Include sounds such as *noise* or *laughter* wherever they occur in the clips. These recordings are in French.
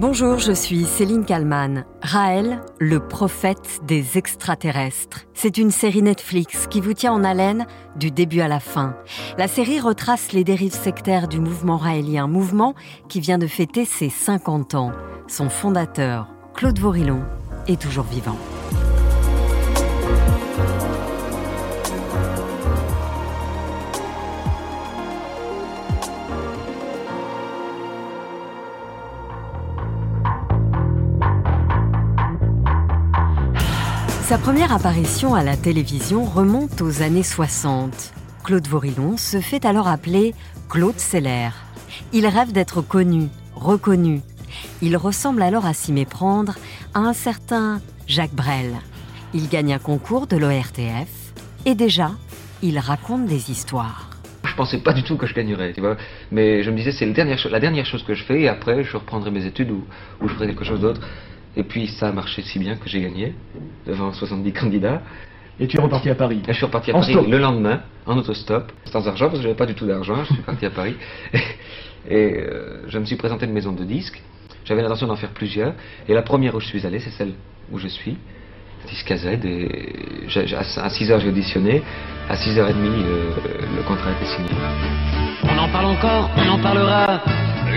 Bonjour, je suis Céline Kalman. Raël, le prophète des extraterrestres. C'est une série Netflix qui vous tient en haleine du début à la fin. La série retrace les dérives sectaires du mouvement raélien, mouvement qui vient de fêter ses 50 ans. Son fondateur, Claude Vorillon, est toujours vivant. Sa première apparition à la télévision remonte aux années 60. Claude Vorillon se fait alors appeler Claude Seller. Il rêve d'être connu, reconnu. Il ressemble alors à s'y méprendre à un certain Jacques Brel. Il gagne un concours de l'ORTF et déjà, il raconte des histoires. Je pensais pas du tout que je gagnerais, tu vois. Mais je me disais, c'est la dernière, chose que je fais et après, je reprendrai mes études ou je ferai quelque chose d'autre. Et puis ça a marché si bien que j'ai gagné devant 70 candidats. Et tu es reparti à Paris je suis reparti à En Paris stop. le lendemain, en autostop, sans argent, parce que j'avais pas du tout d'argent, je suis parti à Paris. *laughs* Et, euh, je me suis présenté une maison de disques. J'avais l'intention d'en faire plusieurs. Et la première où je suis allé, c'est celle où je suis, Disque AZ. Et à 6h, j'ai auditionné. À 6h30, euh, le contrat a été signé. On en parle encore, on en parlera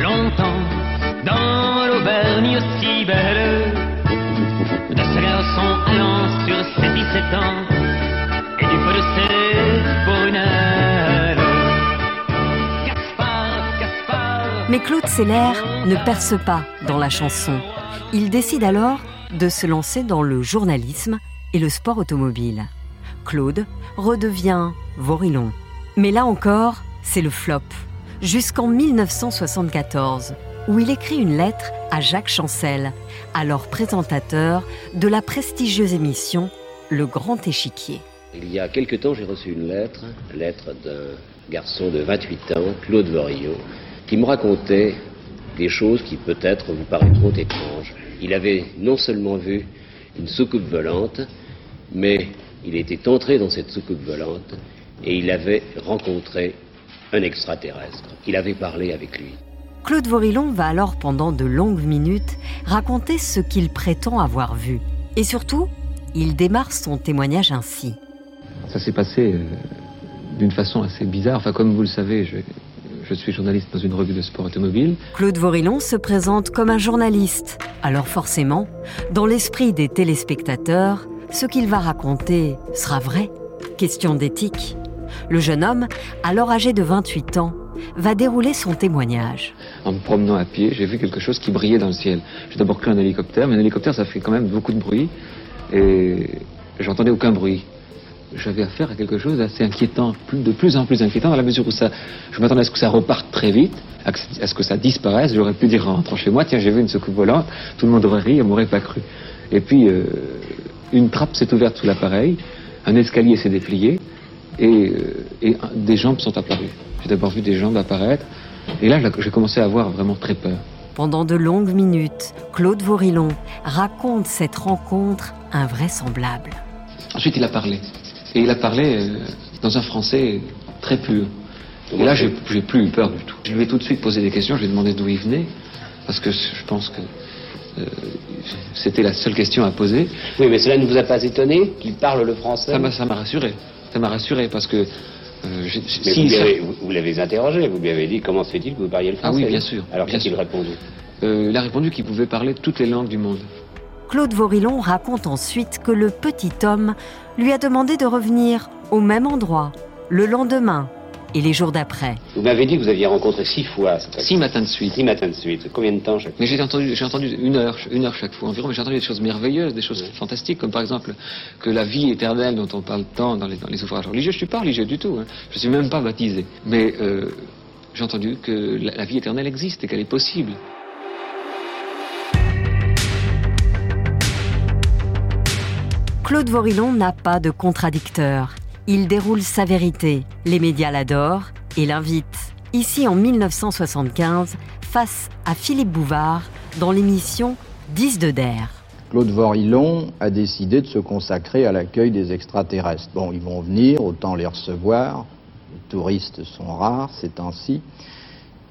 longtemps dans l'Auvergne si belle de ce garçon allant sur ses 17 ans et du feu de ses brunelles. Gaspard, Gaspard. Mais Claude Seller ne perce pas dans la chanson. Il décide alors de se lancer dans le journalisme et le sport automobile. Claude redevient Vorillon. Mais là encore, c'est le flop. Jusqu'en 1974, où il écrit une lettre à Jacques Chancel, alors présentateur de la prestigieuse émission Le Grand Échiquier. Il y a quelque temps, j'ai reçu une lettre, lettre d'un garçon de 28 ans, Claude Vorillon, qui me racontait des choses qui peut-être vous paraîtront étranges. Il avait non seulement vu une soucoupe volante, mais il était entré dans cette soucoupe volante et il avait rencontré un extraterrestre. Il avait parlé avec lui. Claude Vorillon va alors pendant de longues minutes raconter ce qu'il prétend avoir vu. Et surtout, il démarre son témoignage ainsi. Ça s'est passé euh, d'une façon assez bizarre. Enfin, comme vous le savez, je, je suis journaliste dans une revue de sport automobile. Claude Vorillon se présente comme un journaliste. Alors forcément, dans l'esprit des téléspectateurs, ce qu'il va raconter sera vrai. Question d'éthique. Le jeune homme, alors âgé de 28 ans, va dérouler son témoignage. En me promenant à pied, j'ai vu quelque chose qui brillait dans le ciel. J'ai d'abord cru un hélicoptère, mais un hélicoptère, ça fait quand même beaucoup de bruit. Et j'entendais aucun bruit. J'avais affaire à quelque chose d'assez inquiétant, de plus en plus inquiétant, dans la mesure où ça, je m'attendais à ce que ça reparte très vite, à, ce que ça disparaisse. J'aurais pu dire en chez moi, tiens, j'ai vu une soucoupe volante, tout le monde aurait ri, on m'aurait pas cru. Et puis, euh, une trappe s'est ouverte sous l'appareil, un escalier s'est déplié, et, euh, et des jambes sont apparues. J'ai d'abord vu des jambes apparaître, et là, j'ai commencé à avoir vraiment très peur. Pendant de longues minutes, Claude Vorillon raconte cette rencontre invraisemblable. Ensuite, il a parlé. Et il a parlé euh, dans un français très pur. Et là, j'ai plus eu peur du tout. Je lui ai tout de suite posé des questions, je lui ai demandé d'où il venait, parce que je pense que euh, c'était la seule question à poser. Oui, mais cela ne vous a pas étonné qu'il parle le français Ça m'a ça m'a rassuré. Ça m'a rassuré parce que euh, Mais si- vous, l'avez- vous- vous l'avez interrogé, vous lui avez dit comment se fait-il que vous parliez le Ah français oui, bien sûr, Alors bien qu'est-ce qu'il sûr. répondu euh, il a répondu qu'il pouvait parler toutes les langues du monde. Claude Vorillon raconte ensuite que le petit homme lui a demandé de revenir au même endroit, le lendemain et les jours d'après. Vous m'avez dit que vous aviez rencontré six fois. cette Six matins de suite. Six matins de suite. Combien de temps chaque Mais j'ai entendu, j'ai entendu une heure, une heure chaque fois environ, mais j'ai entendu des choses merveilleuses, des choses fantastiques, comme par exemple que la vie éternelle dont on parle tant dans les, dans les ouvrages religieux, je suis pas religieux du tout, hein. je suis même pas baptisé, mais euh, j'ai entendu que la, la vie éternelle existe et qu'elle est possible. Claude Vorillon n'a pas de contradicteur. Il déroule sa vérité. Les médias l'adorent et l'invitent. Ici en 1975, face à Philippe Bouvard, dans l'émission 10 de Der. Claude Vorillon a décidé de se consacrer à l'accueil des extraterrestres. Bon, ils vont venir, autant les recevoir. Les touristes sont rares ces temps-ci.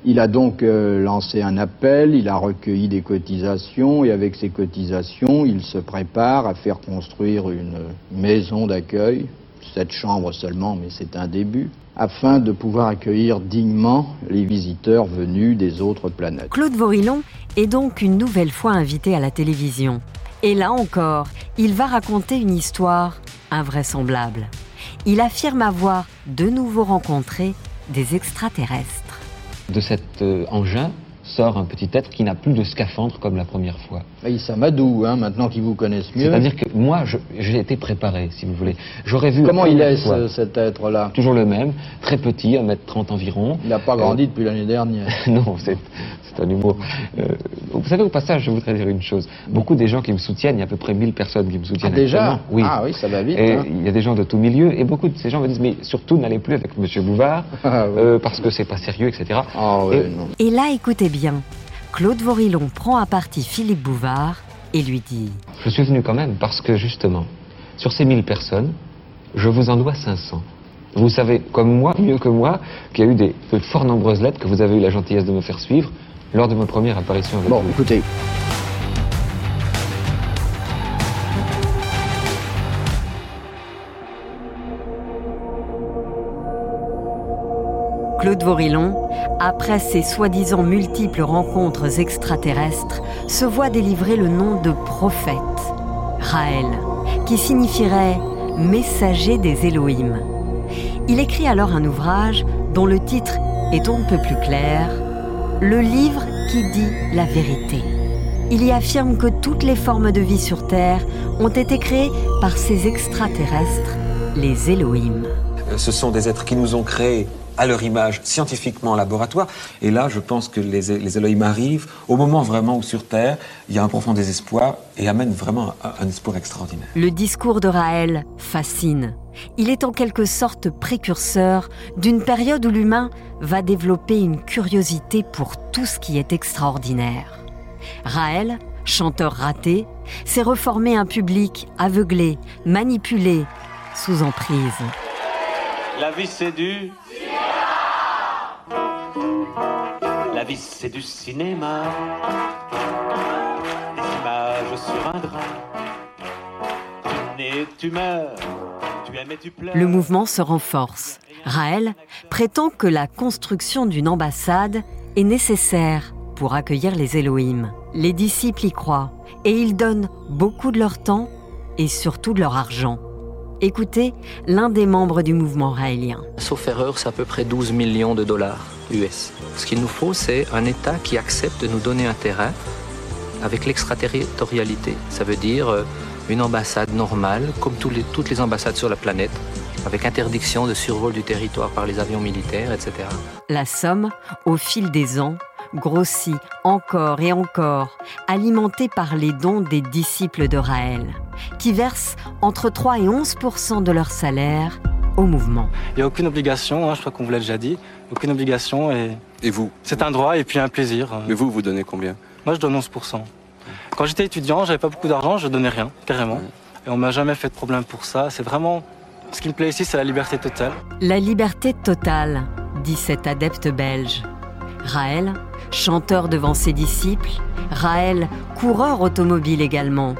Il a donc euh, lancé un appel, il a recueilli des cotisations et avec ces cotisations, il se prépare à faire construire une maison d'accueil, sept chambres seulement, mais c'est un début, afin de pouvoir accueillir dignement les visiteurs venus des autres planètes. Claude Vorillon est donc une nouvelle fois invité à la télévision. Et là encore, il va raconter une histoire invraisemblable. Il affirme avoir de nouveau rencontré des extraterrestres. De cet euh, engin sort un petit être qui n'a plus de scaphandre comme la première fois. Il s'amadou, hein, maintenant qu'ils vous connaissent mieux. C'est-à-dire que moi, j'ai été préparé, si vous voulez. J'aurais vu... Comment il est, ce- cet être-là? Toujours le même, très petit, 1m30 environ. Il n'a pas grandi depuis l'année dernière. *laughs* non, c'est c'est un humour. Euh, vous savez, au passage, je voudrais dire une chose. Beaucoup des gens qui me soutiennent, il y a à peu près 1000 personnes qui me Ah, soutiennent déjà? actuellement. Oui. Ah oui, ça va vite. Et hein. il y a des gens de tout milieu, et beaucoup de ces gens me disent, mais surtout n'allez plus avec M. Bouvard, *laughs* Ah, oui. euh, parce que c'est pas sérieux, etc. Ah oui, Et- non. Et là, écoutez bien, Claude Vorillon prend à partie Philippe Bouvard et lui dit Je suis venu quand même parce que justement, sur ces 1000 personnes, je vous en dois 500. Vous savez, comme moi, mieux que moi, qu'il y a eu des, de fort nombreuses lettres que vous avez eu la gentillesse de me faire suivre lors de ma première apparition avec Bon, vous. écoutez, Claude Vorillon, après ses soi-disant multiples rencontres extraterrestres, se voit délivrer le nom de prophète, Raël, qui signifierait messager des Élohim. Il écrit alors un ouvrage dont le titre est on ne peut plus clair, Le livre qui dit la vérité. Il y affirme que toutes les formes de vie sur Terre ont été créées par ces extraterrestres, les Élohim. Euh, Ce sont des êtres qui nous ont créés à leur image scientifiquement en laboratoire. Et là, je pense que les, les Elohim arrivent au moment vraiment où sur Terre, il y a un profond désespoir et amènent vraiment un, un espoir extraordinaire. Le discours de Raël fascine. Il est en quelque sorte précurseur d'une période où l'humain va développer une curiosité pour tout ce qui est extraordinaire. Raël, chanteur raté, s'est reformé un public aveuglé, manipulé, sous emprise. La vie c'est du La vie c'est du cinéma Des images sur un drap Tu nais, tu meurs Tu aimes et tu pleures Le mouvement se renforce. Raël prétend que la construction d'une ambassade est nécessaire pour accueillir les Élohim. Les disciples y croient et ils donnent beaucoup de leur temps et surtout de leur argent. Écoutez l'un des membres du mouvement raélien. Sauf erreur, c'est à peu près 12 millions de dollars Ce qu'il nous faut, c'est un État qui accepte de nous donner un terrain avec l'extraterritorialité. Ça veut dire euh, une ambassade normale, comme toutes les ambassades sur la planète, avec interdiction de survol du territoire par les avions militaires, etc. La somme, au fil des ans, grossit encore et encore, alimentée par les dons des disciples de Raël, qui versent entre 3 et 11% de leur salaire au mouvement. Il n'y a aucune obligation, hein, je crois qu'on vous l'a déjà dit, aucune obligation et Et vous c'est un droit et puis un plaisir. Mais vous, vous donnez combien? Moi je donne 11%. Quand j'étais étudiant, j'avais pas beaucoup d'argent, je donnais rien, carrément. Et on m'a jamais fait de problème pour ça. C'est vraiment. Ce qui me plaît ici, c'est la liberté totale. La liberté totale, dit cet adepte belge. Raël, chanteur devant ses disciples, Raël, coureur automobile également.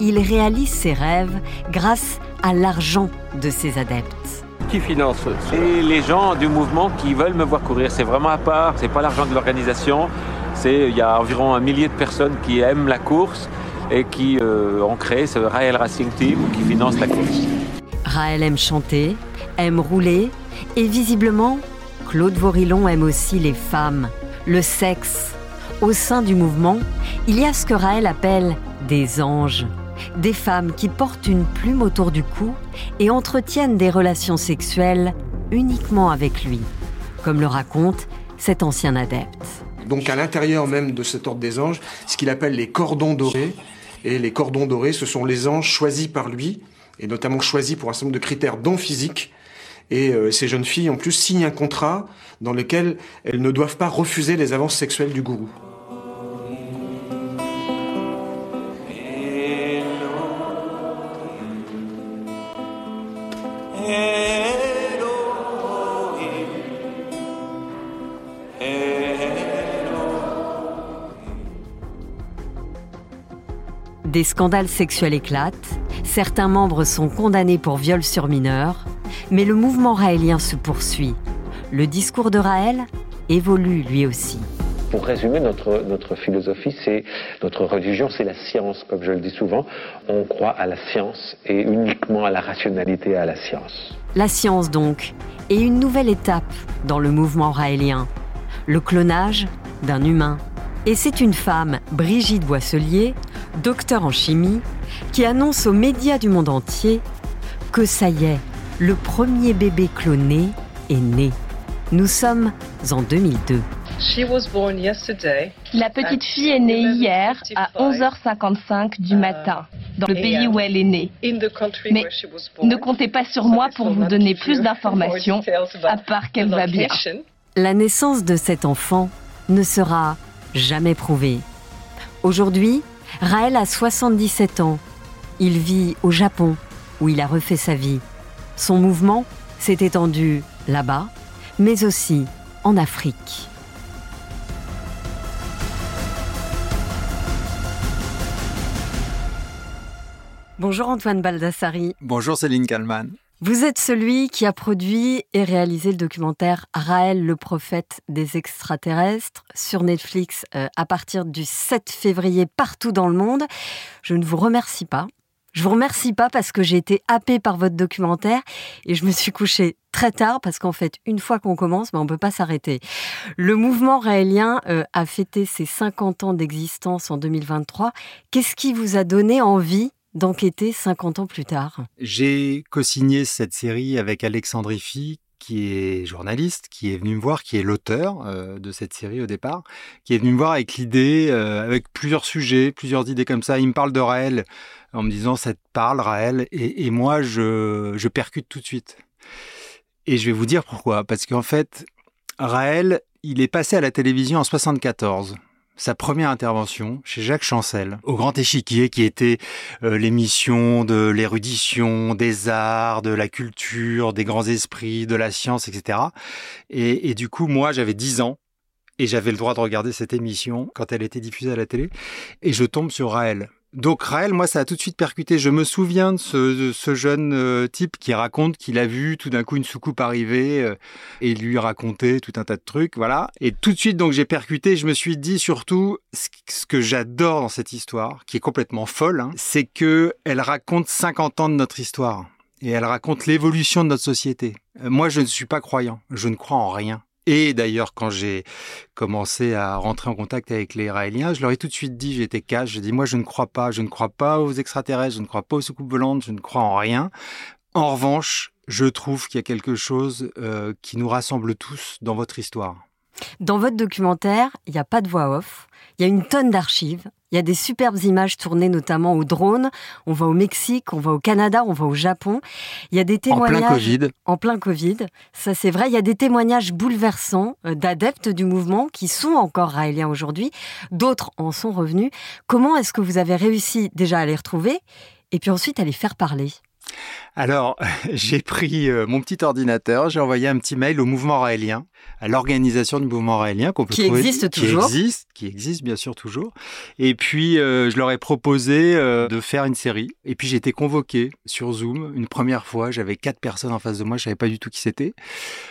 Il réalise ses rêves grâce à l'argent de ses adeptes. Qui finance C'est les gens du mouvement qui veulent me voir courir. C'est vraiment à part. C'est pas l'argent de l'organisation. C'est il y a environ un millier de personnes qui aiment la course et qui euh, ont créé ce Rail Racing Team qui finance la course. Raël aime chanter, aime rouler, et visiblement, Claude Vorillon aime aussi les femmes, le sexe. Au sein du mouvement, il y a ce que Raël appelle des anges, des femmes qui portent une plume autour du cou et entretiennent des relations sexuelles uniquement avec lui, comme le raconte cet ancien adepte. Donc à l'intérieur même de cet ordre des anges, ce qu'il appelle les cordons dorés. Et les cordons dorés, ce sont les anges choisis par lui, et notamment choisis pour un certain nombre de critères, dont physiques. Et euh, ces jeunes filles, en plus, signent un contrat dans lequel elles ne doivent pas refuser les avances sexuelles du gourou. Des scandales sexuels éclatent, certains membres sont condamnés pour viol sur mineurs, mais le mouvement raélien se poursuit. Le discours de Raël évolue lui aussi. Pour résumer, notre, notre philosophie, c'est notre religion, c'est la science, comme je le dis souvent. On croit à la science et uniquement à la rationalité et à la science. La science donc, et une nouvelle étape dans le mouvement raélien, le clonage d'un humain. Et c'est une femme, Brigitte Boisselier, docteur en chimie, qui annonce aux médias du monde entier que ça y est, le premier bébé cloné est né. Nous sommes en 2002. La petite fille est née hier à 11h55 du matin, dans le pays où elle est née. Mais ne comptez pas sur moi pour vous donner plus d'informations, à part qu'elle va bien. La naissance de cet enfant ne sera jamais prouvée. Aujourd'hui, Raël a 77 ans. Il vit au Japon, où il a refait sa vie. Son mouvement s'est étendu là-bas, mais aussi en Afrique. Bonjour Antoine Baldassari. Bonjour Céline Kalman. Vous êtes celui qui a produit et réalisé le documentaire Raël le prophète des extraterrestres sur Netflix euh, à partir du 7 février partout dans le monde. Je ne vous remercie pas. Je vous remercie pas parce que j'ai été happée par votre documentaire et je me suis couchée très tard parce qu'en fait, une fois qu'on commence, ben, on ne peut pas s'arrêter. Le mouvement raélien euh, a fêté ses 50 ans d'existence en 2023. Qu'est-ce qui vous a donné envie d'enquêter 50 ans plus tard J'ai co-signé cette série avec Alexandre Iffy, qui est journaliste, qui est venu me voir, qui est l'auteur euh, de cette série au départ, qui est venu me voir avec l'idée, euh, avec plusieurs sujets, plusieurs idées comme ça. Il me parle de Raël en me disant ça te parle Raël, et, moi je, je percute tout de suite. Et je vais vous dire pourquoi. Parce qu'en fait, Raël, il est passé à la télévision en 74 sa première intervention chez Jacques Chancel, au Grand Échiquier, qui était euh, l'émission de l'érudition, des arts, de la culture, des grands esprits, de la science, etc. Et, et du coup, moi, j'avais 10 ans et j'avais le droit de regarder cette émission quand elle était diffusée à la télé. Et je tombe sur Raël. Donc Raël, moi, ça a tout de suite percuté. Je me souviens de ce, jeune euh, type qui raconte qu'il a vu tout d'un coup une soucoupe arriver euh, et lui raconter tout un tas de trucs, voilà. Et tout de suite, donc j'ai percuté. Je me suis dit surtout ce que j'adore dans cette histoire, qui est complètement folle, hein, c'est que elle raconte 50 ans de notre histoire et elle raconte l'évolution de notre société. Euh, moi, je ne suis pas croyant. Je ne crois en rien. Et d'ailleurs, quand j'ai commencé à rentrer en contact avec les Raéliens, je leur ai tout de suite dit, j'étais cash, j'ai dit, moi je ne crois pas, je ne crois pas aux extraterrestres, je ne crois pas aux soucoupes volantes, je ne crois en rien. En revanche, je trouve qu'il y a quelque chose euh, qui nous rassemble tous dans votre histoire. Dans votre documentaire, il n'y a pas de voix off, il y a une tonne d'archives, il y a des superbes images tournées notamment au drone. On va au Mexique, on va au Canada, on va au Japon. Il y a des témoignages. En plein Covid. En plein Covid. Ça, c'est vrai. Il y a des témoignages bouleversants euh, d'adeptes du mouvement qui sont encore raéliens aujourd'hui. D'autres en sont revenus. Comment est-ce que vous avez réussi déjà à les retrouver? Et puis ensuite à les faire parler? Alors, *laughs* j'ai pris euh, mon petit ordinateur, j'ai envoyé un petit mail au mouvement raélien, à l'organisation du mouvement raélien qu'on peut qui trouver, existe toujours, qui existe, qui existe bien sûr toujours. Et puis euh, je leur ai proposé euh, de faire une série. Et puis j'ai été convoqué sur Zoom une première fois. J'avais quatre personnes en face de moi, je savais pas du tout qui c'était.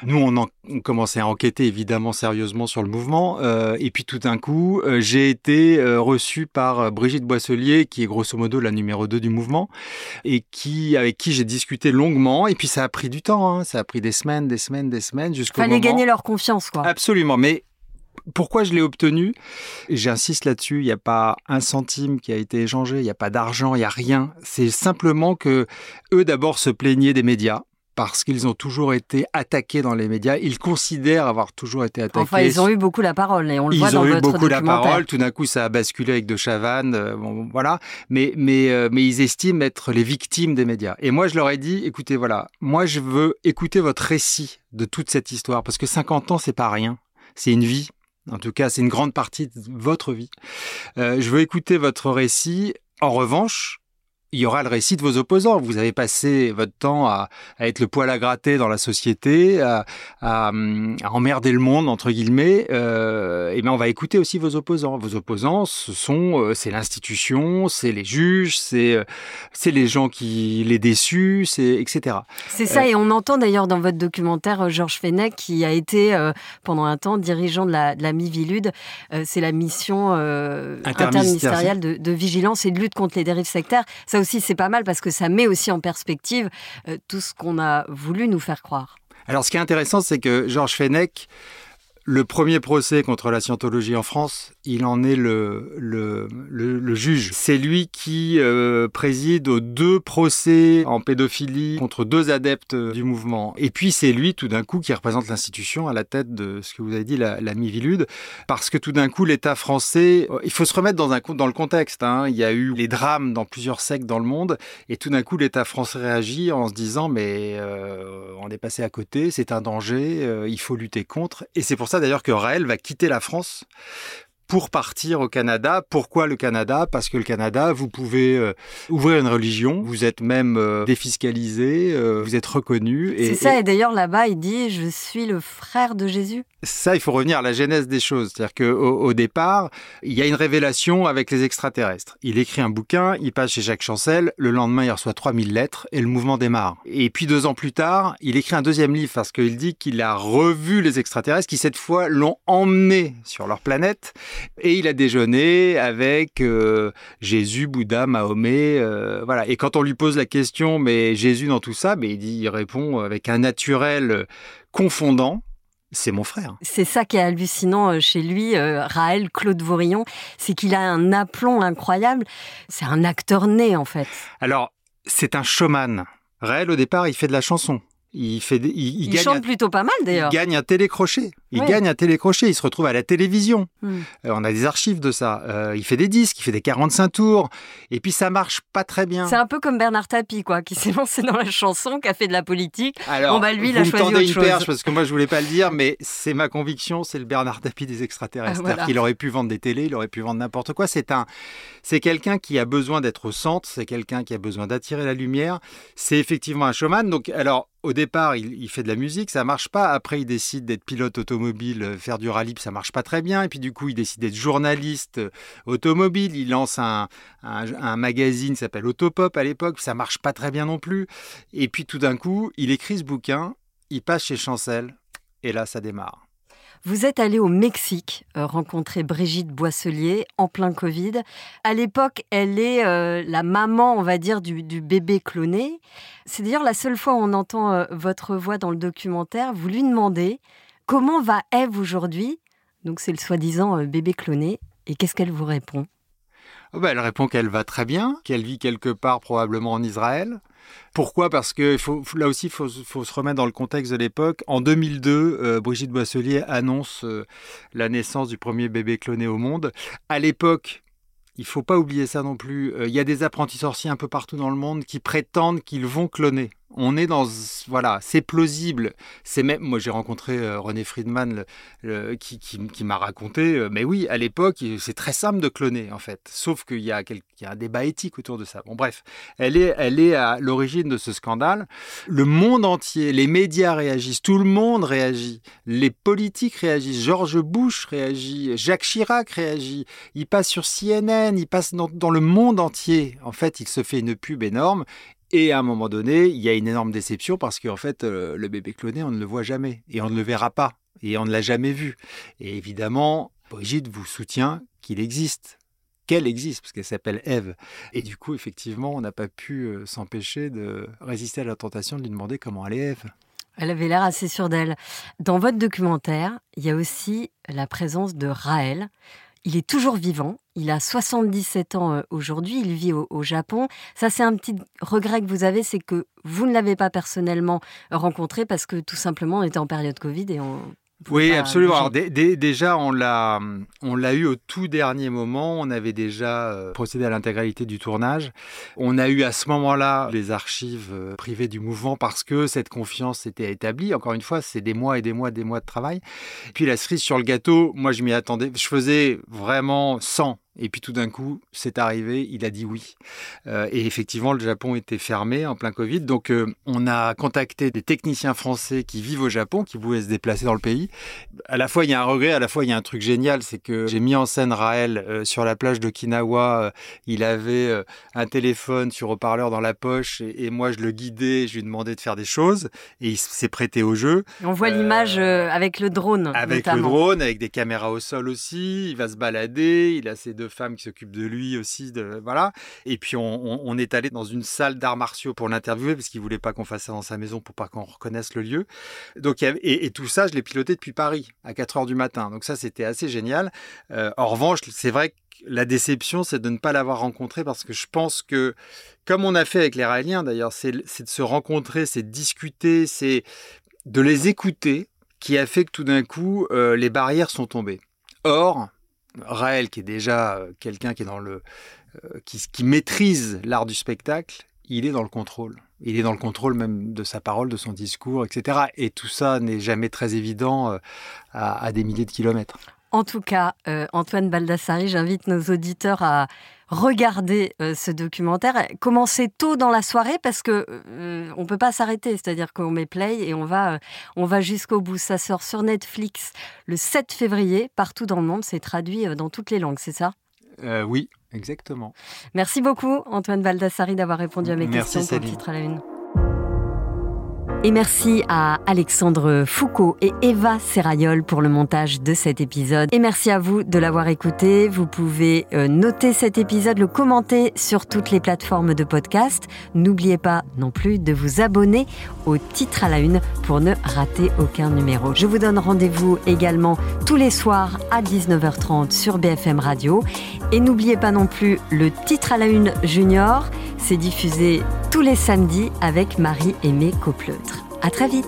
Nous, on, en, on commençait à enquêter évidemment sérieusement sur le mouvement. et puis tout d'un coup, j'ai été reçu par Brigitte Boisselier, qui est grosso modo la numéro 2 du mouvement, et qui avec qui j'ai discuté longuement. Et puis ça a pris du temps, hein. ça a pris des semaines, des semaines, des semaines jusqu'au Fallait gagner leur confiance, quoi. Absolument, mais pourquoi je l'ai obtenu? J'insiste là-dessus, il n'y a pas un centime qui a été échangé, il n'y a pas d'argent, il n'y a rien. C'est simplement que eux d'abord se plaignaient des médias parce qu'ils ont toujours été attaqués dans les médias. Ils considèrent avoir toujours été attaqués. Enfin, ils ont eu beaucoup la parole et on le ils voit dans votre. Ils ont eu beaucoup la parole. Tout d'un coup, ça a basculé avec de Chavannes. Euh, bon, voilà. Mais, mais, euh, mais ils estiment être les victimes des médias. Et moi, je leur ai dit, écoutez, voilà, moi, je veux écouter votre récit de toute cette histoire parce que 50 ans, c'est pas rien. C'est une vie. En tout cas, c'est une grande partie de votre vie. Euh, je veux écouter votre récit. En revanche, il y aura le récit de vos opposants. Vous avez passé votre temps à, être le poil à gratter dans la société, à, emmerder le monde entre guillemets. Euh, et bien, on va écouter aussi vos opposants. Vos opposants, ce sont, euh, c'est l'institution, c'est les juges, c'est euh, c'est les gens qui les déçus, c'est etc. C'est ça. et on entend d'ailleurs dans votre documentaire Georges Fenech qui a été pendant un temps dirigeant de la, de la Mivilude. c'est la mission interministérielle de, de, vigilance et de lutte contre les dérives sectaires aussi, c'est pas mal parce que ça met aussi en perspective euh, tout ce qu'on a voulu nous faire croire. Alors, ce qui est intéressant, c'est que Georges Fenech, le premier procès contre la scientologie en France, il en est le, le, le, juge. C'est lui qui euh, préside aux deux procès en pédophilie contre deux adeptes du mouvement. Et puis c'est lui tout d'un coup qui représente l'institution à la tête de ce que vous avez dit, la, la Mivilude, parce que tout d'un coup l'État français, il faut se remettre dans, un, dans le contexte. Hein. Il y a eu les drames dans plusieurs sectes dans le monde, et tout d'un coup l'État français réagit en se disant mais euh, on est passé à côté, c'est un danger, euh, il faut lutter contre. Et c'est pour ça d'ailleurs que Raël va quitter la France pour partir au Canada. Pourquoi le Canada? Parce que le Canada, vous pouvez euh, ouvrir une religion, vous êtes même euh, défiscalisé, euh, vous êtes reconnu. C'est ça, et, d'ailleurs là-bas, il dit Je suis le frère de Jésus. Ça, il faut revenir à la genèse des choses. C'est-à-dire qu'au au départ, il y a une révélation avec les extraterrestres. Il écrit un bouquin, il passe chez Jacques Chancel, le lendemain, il reçoit 3000 lettres et le mouvement démarre. Et puis deux ans plus tard, il écrit un deuxième livre parce qu'il dit qu'il a revu les extraterrestres qui, cette fois, l'ont emmené sur leur planète et il a déjeuné avec euh, Jésus, Bouddha, Mahomet, euh, voilà. Et quand on lui pose la question, mais Jésus dans tout ça, mais il, dit, il répond avec un naturel confondant. C'est mon frère. C'est ça qui est hallucinant euh, chez lui, Raël Claude Vaurillon, c'est qu'il a un aplomb incroyable. C'est un acteur né en fait. Alors, c'est un showman. Raël, au départ, il fait de la chanson. Il, fait, il, chante plutôt pas mal d'ailleurs. Il gagne un télécrochet. Il gagne un télécrochet. Il se retrouve à la télévision. Hmm. Euh, on a des archives de ça. Euh, il fait des disques, il fait des 45 tours. Et puis ça marche pas très bien. C'est un peu comme Bernard Tapie, quoi, qui *laughs* s'est lancé dans la chanson, qui a fait de la politique. Alors, bah, lui, il a choisi autre une perche parce que moi je voulais pas le dire, mais c'est ma conviction, c'est le Bernard Tapie des extraterrestres. Ah, qu'il aurait pu vendre des télés, il aurait pu vendre n'importe quoi. C'est un, c'est quelqu'un qui a besoin d'être au centre. C'est quelqu'un qui a besoin d'attirer la lumière. C'est effectivement un showman. Donc alors au départ, il, fait de la musique, ça marche pas. Après, il décide d'être pilote automobile, euh, faire du rallye, ça marche pas très bien. Et puis du coup, il décide d'être journaliste euh, automobile. Il lance un, magazine qui s'appelle Autopop à l'époque, ça marche pas très bien non plus. Et puis tout d'un coup, il écrit ce bouquin, il passe chez Chancel, et là, ça démarre. Vous êtes allé au Mexique euh, rencontrer Brigitte Boisselier en plein Covid. À l'époque, elle est euh, la maman, on va dire, du, bébé cloné. C'est d'ailleurs la seule fois où on entend euh, votre voix dans le documentaire. Vous lui demandez comment va Eve aujourd'hui? Donc c'est le soi-disant bébé cloné. Et qu'est-ce qu'elle vous répond? Oh ben, Elle répond qu'elle va très bien, qu'elle vit quelque part probablement en Israël, pourquoi? Parce que là aussi, il faut, se remettre dans le contexte de l'époque. En 2002, euh, Brigitte Boisselier annonce euh, la naissance du premier bébé cloné au monde. À l'époque, il faut pas oublier ça non plus. Euh, il y a des apprentis sorciers un peu partout dans le monde qui prétendent qu'ils vont cloner on est dans voilà c'est plausible. C'est même moi j'ai rencontré euh, René Friedman qui, qui, m'a raconté euh, mais oui à l'époque c'est très simple de cloner en fait. Sauf qu'il y a, y a un débat éthique autour de ça. Bon bref elle est elle est à l'origine de ce scandale. Le monde entier les médias réagissent tout le monde réagit. Les politiques réagissent. George Bush réagit. Jacques Chirac réagit. Il passe sur CNN il passe dans, dans le monde entier. En fait il se fait une pub énorme et à un moment donné, il y a une énorme déception parce qu'en fait, euh, le bébé cloné, on ne le voit jamais et on ne le verra pas et on ne l'a jamais vu. Et évidemment, Brigitte vous soutient qu'il existe, qu'elle existe, parce qu'elle s'appelle Eve. Et du coup, effectivement, on n'a pas pu euh, s'empêcher de résister à la tentation de lui demander comment allait Eve. Elle avait l'air assez sûre d'elle. Dans votre documentaire, il y a aussi la présence de Raël. Il est toujours vivant. Il a 77 ans euh, aujourd'hui. Il vit au, Japon. Ça, c'est un petit regret que vous avez, c'est que vous ne l'avez pas personnellement rencontré parce que tout simplement, on était en période Covid et on oui, absolument. Alors, déjà, on l'a, on l'a eu au tout dernier moment. On avait déjà euh, procédé à l'intégralité du tournage. On a eu à ce moment-là les archives euh, privées du mouvement parce que cette confiance était établie. Encore une fois, c'est des mois et des mois, des mois de travail. Puis la cerise sur le gâteau, moi, je m'y attendais. Je faisais vraiment 100 Et puis tout d'un coup, c'est arrivé, il a dit oui. Euh, et effectivement, le Japon était fermé en plein Covid. Donc euh, on a contacté des techniciens français qui vivent au Japon, qui voulaient se déplacer dans le pays. À la fois, il y a un regret, à la fois, il y a un truc génial, c'est que j'ai mis en scène Raël euh, sur la plage d'Okinawa. il avait un téléphone sur haut-parleur dans la poche et, moi, je le guidais, je lui demandais de faire des choses et il s'est prêté au jeu. On voit l'image avec le drone. Avec le drone, avec des caméras au sol aussi. Il va se balader, il a ses deux femmes qui s'occupent de lui aussi. De, voilà. Et puis on, est allé dans une salle d'arts martiaux pour l'interviewer parce qu'il voulait pas qu'on fasse ça dans sa maison pour pas qu'on reconnaisse le lieu. Donc et, tout ça, je l'ai piloté depuis Paris à 4 heures du matin. Donc ça, c'était assez génial. Euh, en revanche, c'est vrai que la déception, c'est de ne pas l'avoir rencontré parce que je pense que, comme on a fait avec les Raéliens d'ailleurs, c'est de se rencontrer, c'est de discuter, c'est de les écouter qui a fait que tout d'un coup, euh, les barrières sont tombées. Or, Raël, qui est déjà euh, quelqu'un qui euh, qui, maîtrise l'art du spectacle, il est dans le contrôle. Il est dans le contrôle même de sa parole, de son discours, etc. Et tout ça n'est jamais très évident euh, à, des milliers de kilomètres. En tout cas, Antoine Baldassari, j'invite nos auditeurs à regarder ce documentaire. Commencez tôt dans la soirée? Parce que on peut pas s'arrêter. C'est-à-dire qu'on met play et on va, on va jusqu'au bout. Ça sort sur Netflix le 7 février partout dans le monde. C'est traduit dans toutes les langues, c'est ça? Euh, oui, exactement. Merci beaucoup, Antoine Valdassari, d'avoir répondu à mes questions pour le titre à la une. Et merci à Alexandre Foucault et Eva Serrayol pour le montage de cet épisode. Et merci à vous de l'avoir écouté. Vous pouvez euh, noter cet épisode, le commenter sur toutes les plateformes de podcast. N'oubliez pas non plus de vous abonner au titre à la une pour ne rater aucun numéro. Je vous donne rendez-vous également tous les soirs à 19h30 sur BFM Radio. Et n'oubliez pas non plus le titre à la une junior. C'est diffusé tous les samedis avec Marie-Aimée Copleutre. À très vite.